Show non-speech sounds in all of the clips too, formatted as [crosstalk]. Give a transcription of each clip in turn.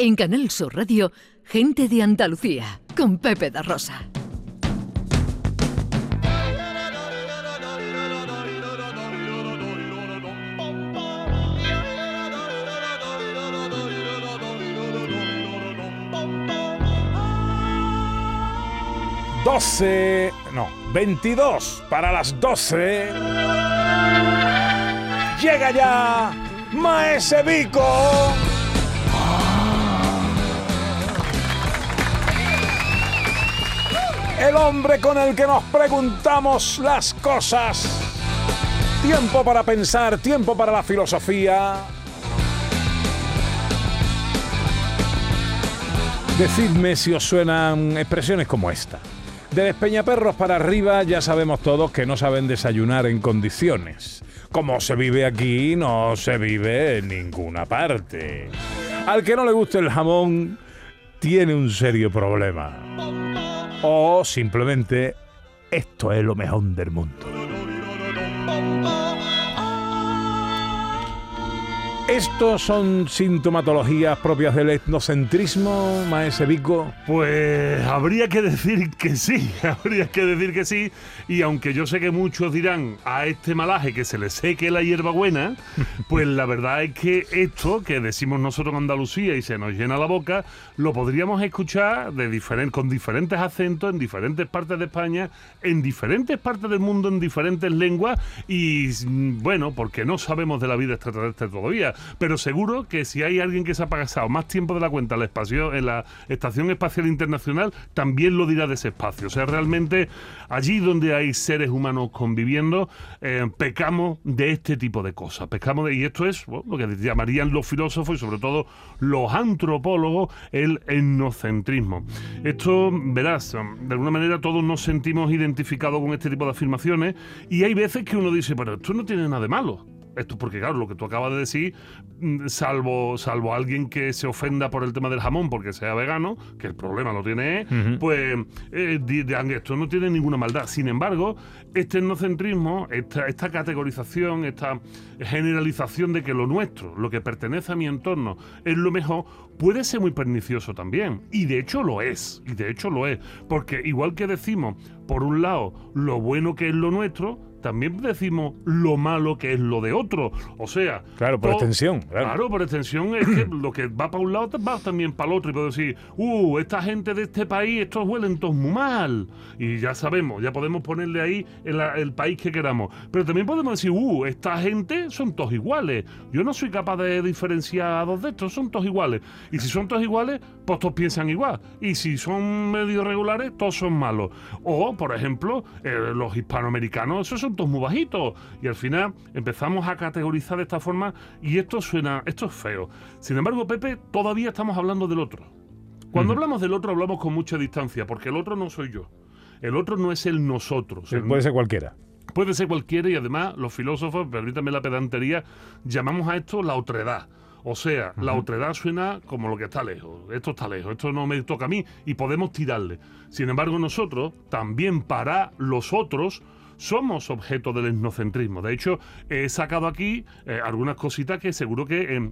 En Canal Sur Radio, Gente de Andalucía, con Pepe da Rosa. Doce, no, 22 para las 12. Llega ya Maese Vico. El hombre con el que nos preguntamos las cosas. Tiempo para pensar, tiempo para la filosofía. Decidme si os suenan expresiones como esta. De Despeñaperros para arriba ya sabemos todos que no saben desayunar en condiciones. Como se vive aquí, no se vive en ninguna parte. Al que no le guste el jamón, tiene un serio problema. O simplemente, esto es lo mejor del mundo. ¿Estos son sintomatologías propias del etnocentrismo, maese Vico? Pues habría que decir que sí, [laughs] habría que decir que sí. Y aunque yo sé que muchos dirán a este malaje que se le seque la hierbabuena, [laughs] pues la verdad es que esto que decimos nosotros en Andalucía y se nos llena la boca, lo podríamos escuchar de con diferentes acentos en diferentes partes de España, en diferentes partes del mundo, en diferentes lenguas. Y bueno, porque no sabemos de la vida extraterrestre todavía pero seguro que si hay alguien que se ha pasado más tiempo de la cuenta en la, espacio, en la Estación Espacial Internacional, también lo dirá de ese espacio. O sea, realmente allí donde hay seres humanos conviviendo, eh, pecamos de este tipo de cosas. Pecamos de, y esto es lo que llamarían los filósofos y sobre todo los antropólogos el etnocentrismo. Esto, verás, de alguna manera todos nos sentimos identificados con este tipo de afirmaciones y hay veces que uno dice, pero esto no tiene nada de malo esto porque claro, lo que tú acabas de decir, mm, salvo, salvo alguien que se ofenda por el tema del jamón porque sea vegano, que el problema lo tiene, pues eh, esto no tiene ninguna maldad. Sin embargo, este etnocentrismo, esta, esta categorización, esta generalización de que lo nuestro, lo que pertenece a mi entorno, es lo mejor, puede ser muy pernicioso también. Y de hecho lo es, y de hecho lo es. Porque igual que decimos, por un lado, lo bueno que es lo nuestro, también decimos lo malo que es lo de otro. O sea. Claro, por extensión. Claro. por extensión es que lo que va para un lado va también para el otro. Y puedo decir, uh, esta gente de este país, estos huelen todos muy mal. Y ya sabemos, ya podemos ponerle ahí el, el país que queramos. Pero también podemos decir, uh, esta gente son todos iguales. Yo no soy capaz de diferenciar a dos de estos, son todos iguales. Y si son todos iguales, pues todos piensan igual. Y si son medio regulares, todos son malos. O, por ejemplo, eh, los hispanoamericanos, esos son muy bajitos. Y al final empezamos a categorizar de esta forma y esto suena, esto es feo. Sin embargo, Pepe, todavía estamos hablando del otro. Cuando hablamos del otro hablamos con mucha distancia, porque el otro no soy yo. El otro no es el nosotros. puede ser cualquiera. Puede ser cualquiera y además los filósofos, permítanme la pedantería, llamamos a esto la otredad. O sea, la otredad suena como lo que está lejos. Esto está lejos, esto no me toca a mí y podemos tirarle. Sin embargo, nosotros, también para los otros, somos objeto del etnocentrismo. De hecho, he sacado aquí eh, algunas cositas que seguro que eh,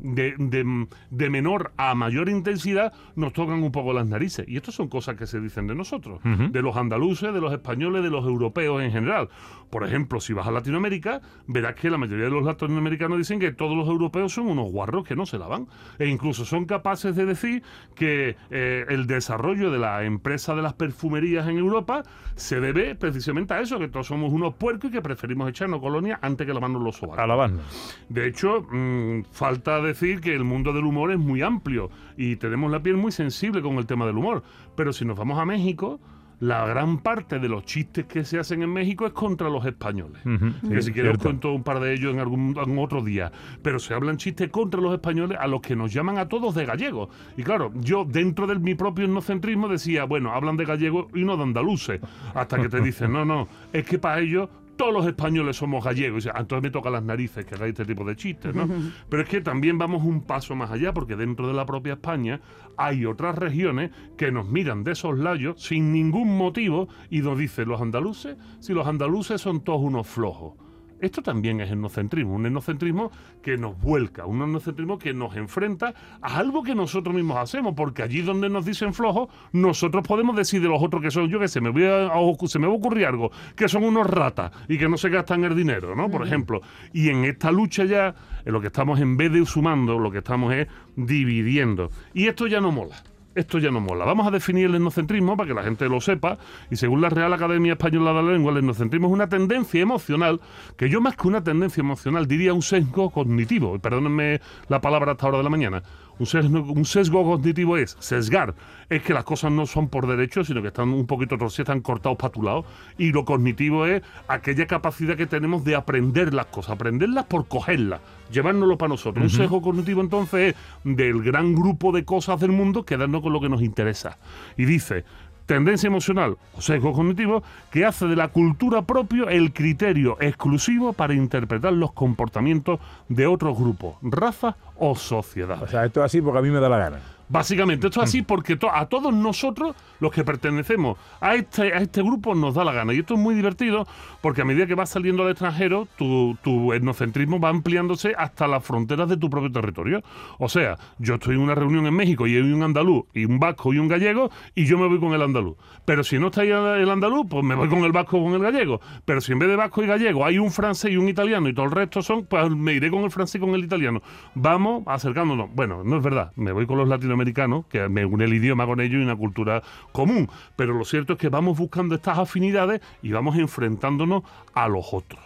de, menor a mayor intensidad nos tocan un poco las narices. Y estas son cosas que se dicen de nosotros, de los andaluces, de los españoles, de los europeos en general. Por ejemplo, si vas a Latinoamérica, verás que la mayoría de los latinoamericanos dicen que todos los europeos son unos guarros que no se lavan. E incluso son capaces de decir que eh, el desarrollo de la empresa de las perfumerías en Europa se debe precisamente a eso, que todos somos unos puercos y que preferimos echarnos colonia antes que lavarnos los sobacos. A lavarnos. De hecho, mm, falta decir que el mundo del humor es muy amplio y tenemos la piel muy sensible con el tema del humor. Pero si nos vamos a México, la gran parte de los chistes que se hacen en México es contra los españoles. que si quieres cuento un par de ellos en algún otro día. Pero se hablan chistes contra los españoles a los que nos llaman a todos de gallegos. Y claro, yo dentro de mi propio etnocentrismo decía, bueno, hablan de gallegos y no de andaluces. Hasta que te dicen, no, no, es que para ellos todos los españoles somos gallegos. Entonces me toca las narices que haga este tipo de chistes, ¿no? [laughs] Pero es que también vamos un paso más allá, porque dentro de la propia España hay otras regiones que nos miran de esos layos sin ningún motivo y nos dicen los andaluces, si los andaluces son todos unos flojos. Esto también es etnocentrismo, un etnocentrismo que nos vuelca, un etnocentrismo que nos enfrenta a algo que nosotros mismos hacemos, porque allí donde nos dicen flojos, nosotros podemos decir de los otros que son, yo que sé, me voy a, se me va a ocurrir algo, que son unos ratas y que no se gastan el dinero, ¿no? Por ejemplo. Y en esta lucha ya, en lo que estamos en vez de sumando, lo que estamos es dividiendo. Y esto ya no mola esto ya no mola. Vamos a definir el etnocentrismo para que la gente lo sepa. Y según la Real Academia Española de la Lengua, el etnocentrismo es una tendencia emocional, que yo más que una tendencia emocional diría un sesgo cognitivo. Perdónenme la palabra hasta ahora de la mañana un sesgo, cognitivo es sesgar, es que las cosas no son por derecho, sino que están un poquito torcidas, están cortados para tu lado. Y lo cognitivo es aquella capacidad que tenemos de aprender las cosas, aprenderlas por cogerlas, llevárnoslo para nosotros. Un sesgo cognitivo entonces es del gran grupo de cosas del mundo quedarnos con lo que nos interesa. Y dice, tendencia emocional o sesgo cognitivo que hace de la cultura propio el criterio exclusivo para interpretar los comportamientos de otros grupos, razas o sociedades. O sea, esto es así porque a mí me da la gana. Básicamente, esto es así porque a todos nosotros, los que pertenecemos a este, a este grupo, nos da la gana. Y esto es muy divertido porque a medida que vas saliendo al extranjero, tu, tu etnocentrismo va ampliándose hasta las fronteras de tu propio territorio. O sea, yo estoy en una reunión en México y hay un andaluz y un vasco y un gallego y yo me voy con el andaluz. Pero si no está ahí el andaluz, pues me voy con el vasco o con el gallego. Pero si en vez de vasco y gallego hay un francés y un italiano y todo el resto son, pues me iré con el francés y con el italiano. Vamos acercándonos. Bueno, no es verdad, me voy con los latinoamericanos que me une el idioma con ellos y una cultura común. Pero lo cierto es que vamos buscando estas afinidades y vamos enfrentándonos a los otros.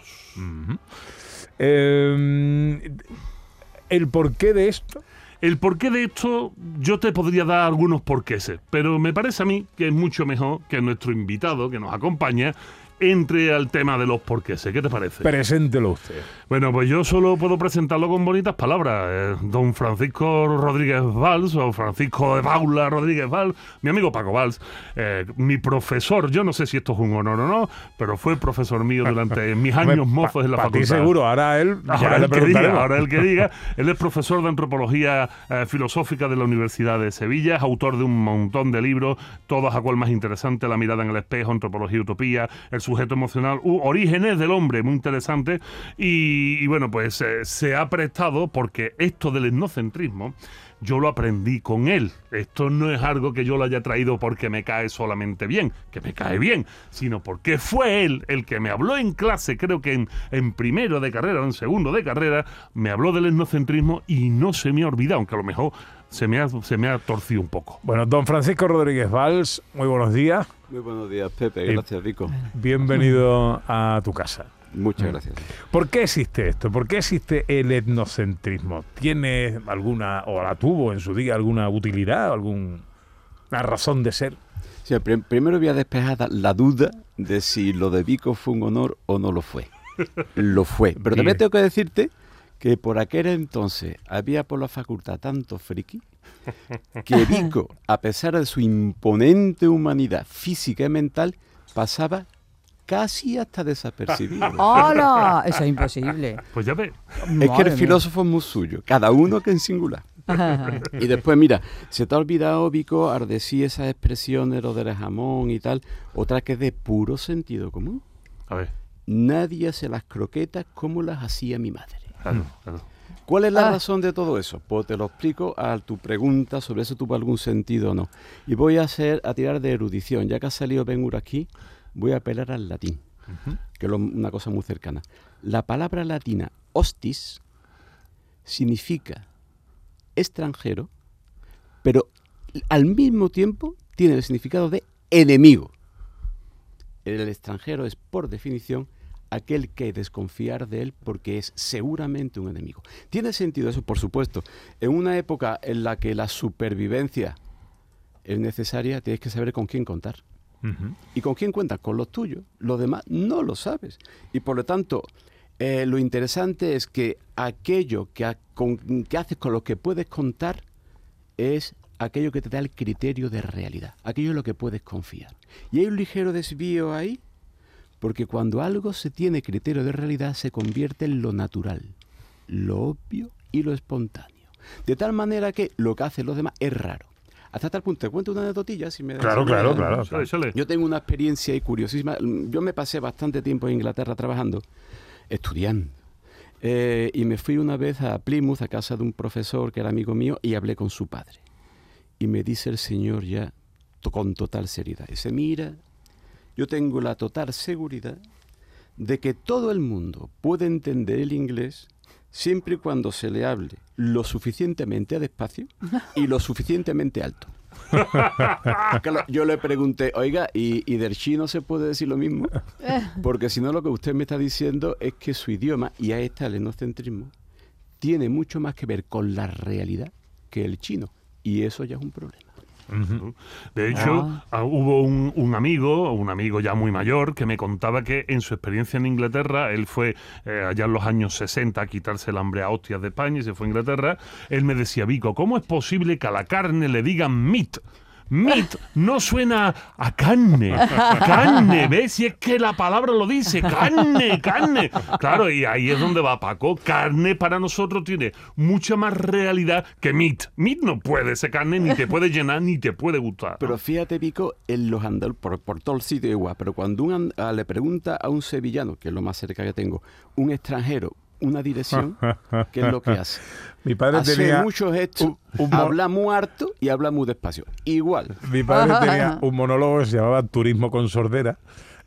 Em, ¿El porqué de esto? El porqué de esto, yo te podría dar algunos porqués, pero me parece a mí que es mucho mejor que nuestro invitado que nos acompaña entre al tema de los porqués. ¿Qué te parece? Preséntelo usted. Bueno, pues yo solo puedo presentarlo con bonitas palabras. Eh, don Francisco Rodríguez Valls, o Francisco de Paula Rodríguez Valls, mi amigo Paco Valls, eh, mi profesor, yo no sé si esto es un honor o no, pero fue profesor mío durante [laughs] mis años mozos en la facultad. seguro, ahora él, [laughs] ahora el que diga, ahora el que diga. [laughs] Él es profesor de antropología eh, filosófica de la Universidad de Sevilla, es autor de un montón de libros, todos a cual más interesante, La mirada en el espejo, Antropología y Utopía, El sujeto emocional, u Orígenes del hombre, muy interesante. Y, bueno, pues eh, se ha prestado porque esto del etnocentrismo yo lo aprendí con él. Esto no es algo que yo lo haya traído porque me cae solamente bien, que me cae bien, sino porque fue él el que me habló en clase, creo que en, en primero de carrera o en segundo de carrera, me habló del etnocentrismo y no se me ha olvidado, aunque a lo mejor se me ha, se me ha torcido un poco. Bueno, don Francisco Rodríguez Valls, muy buenos días. Muy buenos días, Pepe. Gracias, Rico. Bienvenido a tu casa. Muchas mm. gracias. ¿Por qué existe esto? ¿Por qué existe el etnocentrismo? ¿Tiene alguna, o la tuvo en su día, alguna utilidad, alguna razón de ser? Sí, primero voy a despejar la duda de si lo de Vico fue un honor o no lo fue. [laughs] lo fue. Pero también tengo que decirte que por aquel entonces había por la facultad tanto friki [laughs] que Vico, a pesar de su imponente humanidad física y mental, pasaba casi hasta desapercibido. [laughs] ¡Hola! Eso es imposible. Pues ya ve. Es que el filósofo es muy suyo, cada uno que en singular. [laughs] y después, mira, se te ha olvidado, Vico, al decir esas expresiones, lo del jamón y tal, otra que es de puro sentido común. A ver. Nadie hace las croquetas como las hacía mi madre. ¿Cuál es la ah. razón de todo eso? Pues te lo explico a tu pregunta sobre si tuvo algún sentido o no. Y voy a hacer, a tirar de erudición. Ya que ha salido Ben aquí, voy a apelar al latín, que es una cosa muy cercana. La palabra latina hostis significa extranjero, pero al mismo tiempo tiene el significado de enemigo. El extranjero es, por definición, aquel que desconfiar de él porque es seguramente un enemigo. Tiene sentido eso, por supuesto. En una época en la que la supervivencia es necesaria, tienes que saber con quién contar. ¿Y con quién cuentas? Con los tuyos. Lo demás no lo sabes. Y por lo tanto, eh, lo interesante es que aquello que, que haces con lo que puedes contar es aquello que te da el criterio de realidad, aquello en lo que puedes confiar. Y hay un ligero desvío ahí porque cuando algo se tiene criterio de realidad se convierte en lo natural, lo obvio y lo espontáneo. De tal manera que lo que hacen los demás es raro. Hasta tal punto, te cuento una anécdotilla si me Claro, claro, claro, Yo tengo una experiencia curiosísima. Yo me pasé bastante tiempo en Inglaterra trabajando estudiando. Eh, y me fui una vez a Plymouth, a casa de un profesor que era amigo mío, y hablé con su padre. Y me dice el señor ya con total seriedad, dice, mira, yo tengo la total seguridad de que todo el mundo puede entender el inglés siempre y cuando se le hable lo suficientemente despacio y lo suficientemente alto. [laughs] Yo le pregunté, oiga, ¿y, ¿y del chino se puede decir lo mismo? Porque si no, lo que usted me está diciendo es que su idioma, y ahí está el etnocentrismo, tiene mucho más que ver con la realidad que el chino. Y eso ya es un problema. De hecho, ah, hubo un, un amigo, un amigo ya muy mayor, que me contaba que en su experiencia en Inglaterra, él fue eh, allá en los años 60 a quitarse el hambre a hostias de España y se fue a Inglaterra. Él me decía, Vico, ¿cómo es posible que a la carne le digan meat? Meat no suena a carne. Carne, ¿ves? Si es que la palabra lo dice, carne, carne. Claro, y ahí es donde va Paco. Carne para nosotros tiene mucha más realidad que meat. Meat no puede ser carne, ni te puede llenar, ni te puede gustar. Pero fíjate, Pico, en los andaluces, por, por todo el sitio igual, pero cuando un ah, le pregunta a un sevillano, que es lo más cerca que tengo, un extranjero, una dirección, ¿qué es lo que hace? [laughs] Mi padre Hace tenía muchos gestos, un- un habla muy harto y habla muy despacio. Igual. Mi padre Ajá, tenía ajá. [laughs] un monólogo que se llamaba Turismo con sordera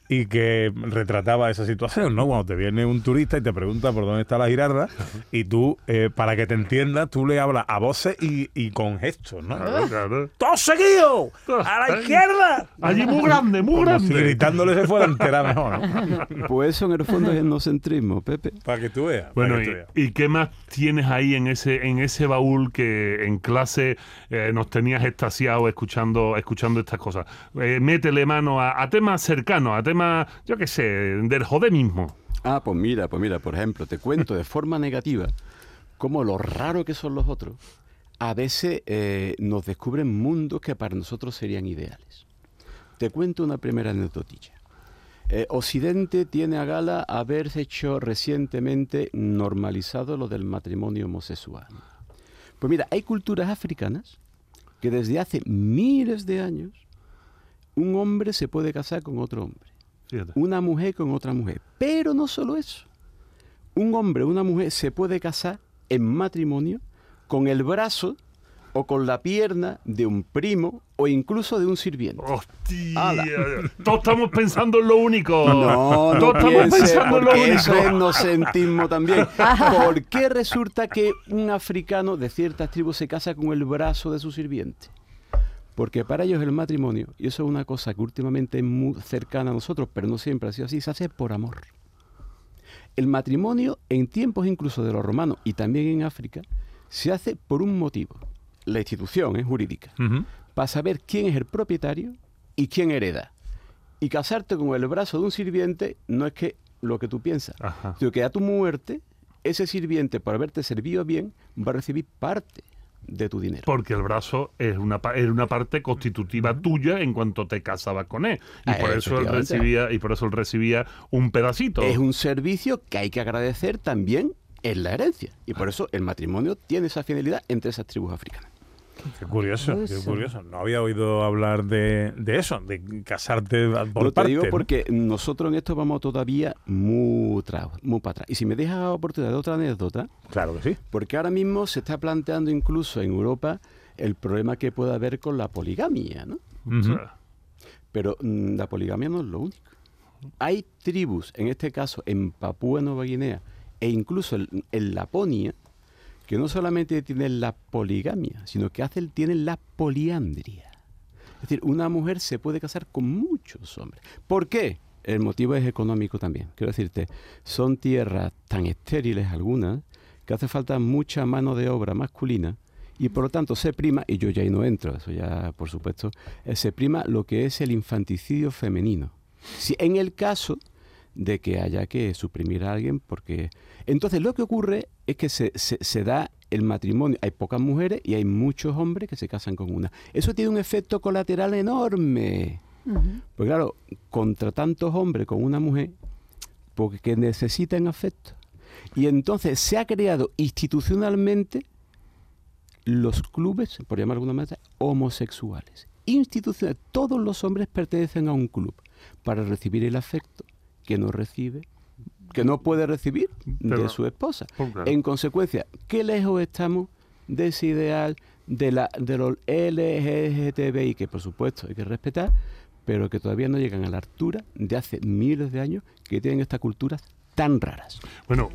y que retrataba esa situación, ¿no? Cuando te viene un turista y te pregunta por dónde está la girarda y tú, eh, para que te entienda, tú le hablas a voces y, y con gestos, ¿no? Claro, claro. ¡Todo seguido! ¡A la izquierda! Allí muy grande, muy Como si grande. gritándole se fuera entera mejor, ¿no? Pues eso en el fondo es etnocentrismo, Pepe. Para que tú veas. Bueno, y, que tú veas. y qué más tienes ahí en ese en ese baúl que en clase eh, nos tenías extasiados escuchando escuchando estas cosas? Eh, métele mano a, a temas cercanos, a temas, yo qué sé, del joder mismo. Ah, pues mira, pues mira, por ejemplo, te cuento de forma negativa cómo lo raro que son los otros a veces eh, nos descubren mundos que para nosotros serían ideales. Te cuento una primera anecdotilla. Eh, Occidente tiene a gala haberse hecho recientemente normalizado lo del matrimonio homosexual. Pues mira, hay culturas africanas que desde hace miles de años un hombre se puede casar con otro hombre Fíjate. una mujer con otra mujer. Pero no solo eso. Un hombre o una mujer se puede casar en matrimonio con el brazo o con la pierna de un primo o incluso de un sirviente. ¡Hostia! Ala. Todos estamos pensando en lo único. No, no Todos estamos piense, pensando en lo porque eso es único. etnocentismo también. [laughs] ¿Por qué resulta que un africano de ciertas tribus se casa con el brazo de su sirviente? Porque para ellos el matrimonio, y eso es una cosa que últimamente es muy cercana a nosotros, pero no siempre ha sido así, se hace por amor. El matrimonio, en tiempos incluso de los romanos y también en África, se hace por un motivo. La institución es jurídica para saber quién es el propietario y quién hereda. Y casarte con el brazo de un sirviente no es que lo que tú piensas, Ajá. sino que a tu muerte, ese sirviente, por haberte servido bien, va a recibir parte de tu dinero. Porque el brazo es una, es una parte constitutiva tuya en cuanto te casabas con él. Y Ah, por eso él recibía, y por eso él recibía un pedacito. Es un servicio que hay que agradecer también en la herencia. Y por eso el matrimonio tiene esa finalidad entre esas tribus africanas. Qué curioso, qué Curioso. No había oído hablar de, de eso, de casarte por Lo te parte. digo ¿no? porque nosotros en esto vamos todavía muy, tra- muy para atrás. Y si me dejas la oportunidad de otra anécdota, Claro que sí. Porque ahora mismo se está planteando incluso en Europa el problema que puede haber con la poligamia, ¿no? Pero mm, la poligamia no es lo único. Hay tribus, en este caso en Papúa Nueva Guinea e incluso en, en Laponia, que no solamente tienen la poligamia, sino que hacen, tienen la poliandria. Es decir, una mujer se puede casar con muchos hombres. ¿Por qué? El motivo es económico también. Quiero decirte, son tierras tan estériles algunas que hace falta mucha mano de obra masculina y por lo tanto se prima, y yo ya ahí no entro, eso ya por supuesto, eh, se prima lo que es el infanticidio femenino. Si en el caso de que haya que suprimir a alguien, porque entonces lo que ocurre es que se, se- se da el matrimonio, hay pocas mujeres y hay muchos hombres que se casan con una. Eso tiene un efecto colateral enorme. Pues claro, contra tantos hombres con una mujer, porque que necesitan afecto. Y entonces se ha creado institucionalmente los clubes, por llamar de alguna manera, homosexuales. Institucionales. Todos los hombres pertenecen a un club para recibir el afecto que no recibe que no puede recibir Pero- de su esposa. Pues claro. En consecuencia, ¿qué lejos estamos de ese ideal de, la, de los LGTBI, que por supuesto hay que respetar, pero que todavía no llegan a la altura de hace miles de años que tienen estas culturas tan raras? Bueno.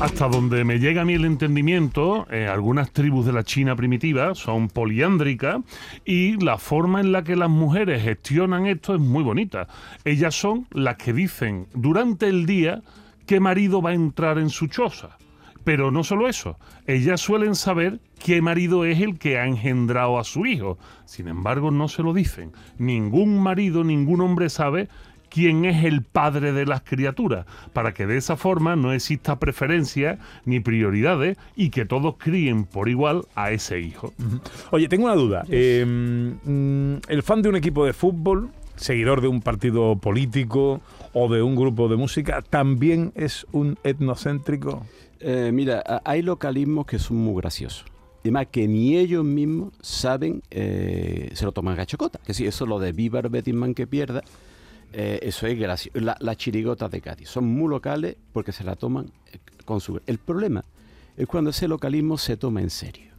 Hasta donde me llega a mí el entendimiento, eh, algunas tribus de la China primitiva son poliándricas y la forma en la que las mujeres gestionan esto es muy bonita. Ellas son las que dicen durante el día qué marido va a entrar en su choza. Pero no solo eso, ellas suelen saber qué marido es el que ha engendrado a su hijo. Sin embargo, no se lo dicen. Ningún marido, ningún hombre sabe quién es el padre de las criaturas, para que de esa forma no exista preferencia ni prioridades y que todos críen por igual a ese hijo. Oye, tengo una duda. Eh, mm, ¿El fan de un equipo de fútbol, seguidor de un partido político o de un grupo de música, también es un etnocéntrico? Eh, mira, a- hay localismos que son muy graciosos. Y más que ni ellos mismos saben, eh, se lo toman a gachocota. Que si eso lo de Viva el Betisman que pierda, eh, eso es gracioso. La- Las chirigotas de Cádiz son muy locales porque se la toman eh, con su... El problema es cuando ese localismo se toma en serio.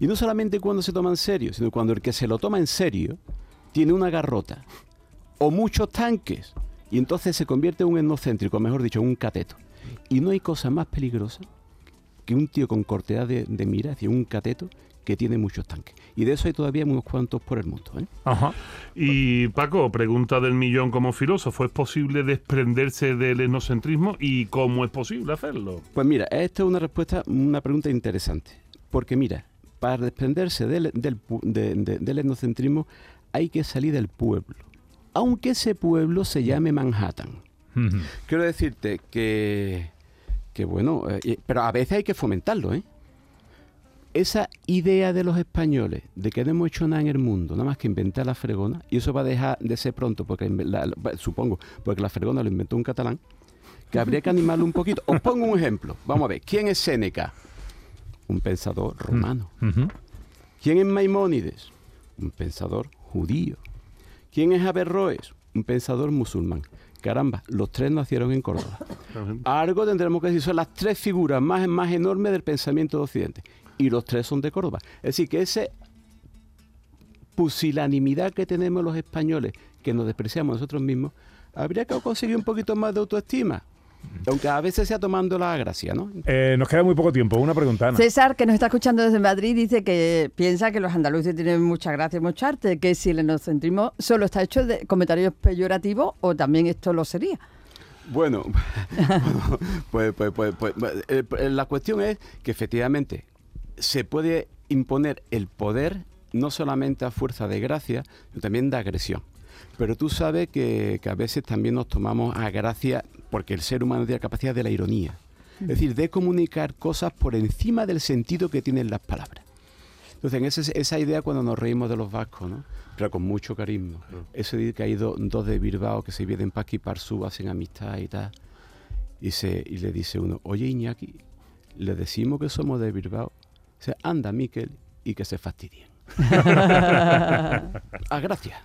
Y no solamente cuando se toma en serio, sino cuando el que se lo toma en serio tiene una garrota o muchos tanques y entonces se convierte en un etnocéntrico, mejor dicho, en un cateto. Y no hay cosa más peligrosa que un tío con cortedad de, de mira, decir, un cateto que tiene muchos tanques. Y de eso hay todavía unos cuantos por el mundo. ¿eh? Ajá. Y Paco, pregunta del millón como filósofo, ¿es posible desprenderse del etnocentrismo y cómo es posible hacerlo? Pues mira, esta es una respuesta, una pregunta interesante. Porque mira, para desprenderse del, del, pu- de- de- del etnocentrismo hay que salir del pueblo. Aunque ese pueblo se llame Manhattan. Quiero decirte que, que bueno, eh, pero a veces hay que fomentarlo, ¿eh? Esa idea de los españoles de que no hemos hecho nada en el mundo, nada más que inventar la fregona, y eso va a dejar de ser pronto, porque la- la- supongo, porque la fregona lo inventó un catalán, que habría que animarlo un poquito. Os pongo un ejemplo. Vamos a ver, ¿quién es Séneca? Un pensador romano. Ujú. ¿Quién es Maimónides? Un pensador judío. ¿Quién es Averroes? Un pensador musulmán. Caramba, los tres nacieron en Córdoba. Algo tendremos que decir, son las tres figuras más, más enormes del pensamiento de Occidente. Y los tres son de Córdoba. Es decir, que esa pusilanimidad que tenemos los españoles, que nos despreciamos nosotros mismos, habría que conseguir un poquito más de autoestima. Aunque a veces sea tomando la gracia, ¿no? Eh, nos queda muy poco tiempo. Una pregunta, Ana. César, que nos está escuchando desde Madrid, dice que piensa que los andaluces tienen mucha gracia y mucho arte, que si el etnocentrismo solo está hecho de comentarios peyorativos o también esto lo sería. Bueno, [laughs] pues, pues, pues, pues, eh, eh, la cuestión es que efectivamente se puede imponer el poder no solamente a fuerza de gracia, sino también de agresión. Pero tú sabes que, que a veces también nos tomamos a gracia porque el ser humano tiene la capacidad de la ironía. Es decir, de comunicar cosas por encima del sentido que tienen las palabras. Entonces, en ese- esa idea cuando nos reímos de los vascos, ¿no? Pero con mucho cariño. Eso de que hay do- dos de Bilbao que se vienen para aquí, para sur, hacen amistad y tal. Y, se, y le dice uno, oye Iñaki, le decimos que somos de Bilbao. Dice, anda, Miquel, y que se fastidien. [laughs] ah, gracias.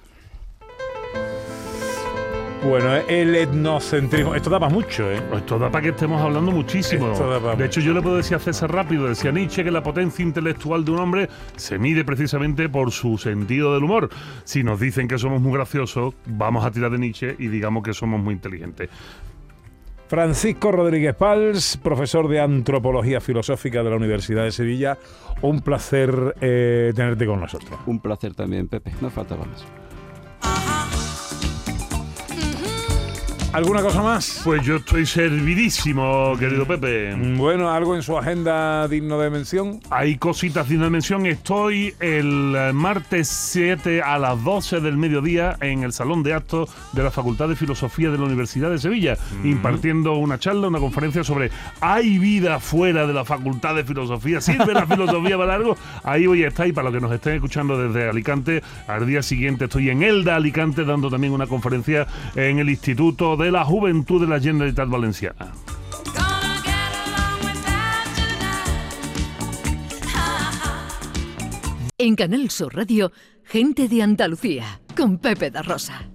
Bueno, el etnocentrismo. Esto da para mucho, ¿eh? Pues esto da para que estemos hablando muchísimo. Esto da para De hecho, yo le puedo decir a César rápido, decía Nietzsche que la potencia intelectual de un hombre se mide precisamente por su sentido del humor. Si nos dicen que somos muy graciosos, vamos a tirar de Nietzsche y digamos que somos muy inteligentes. Francisco Rodríguez Pals, profesor de Antropología Filosófica de la Universidad de Sevilla. Un placer eh, tenerte con nosotros. Un placer también, Pepe. No faltaba más. ¿Alguna cosa más? Pues yo estoy servidísimo, querido Pepe. Bueno, algo en su agenda digno de mención. Hay cositas de una mención. Estoy el eh, martes 7 a las 12 del mediodía en el Salón de Actos de la Facultad de Filosofía de la Universidad de Sevilla, impartiendo una charla, una conferencia sobre ¿hay vida fuera de la Facultad de Filosofía? ¿Sirve la filosofía para algo? Ahí voy a estar y para los que nos estén escuchando desde Alicante, al día siguiente estoy en Elda, Alicante, dando también una conferencia en el Instituto de la Juventud de la Generalitat Valenciana. En Canal Sur Radio, gente de Andalucía, con Pepe da Rosa.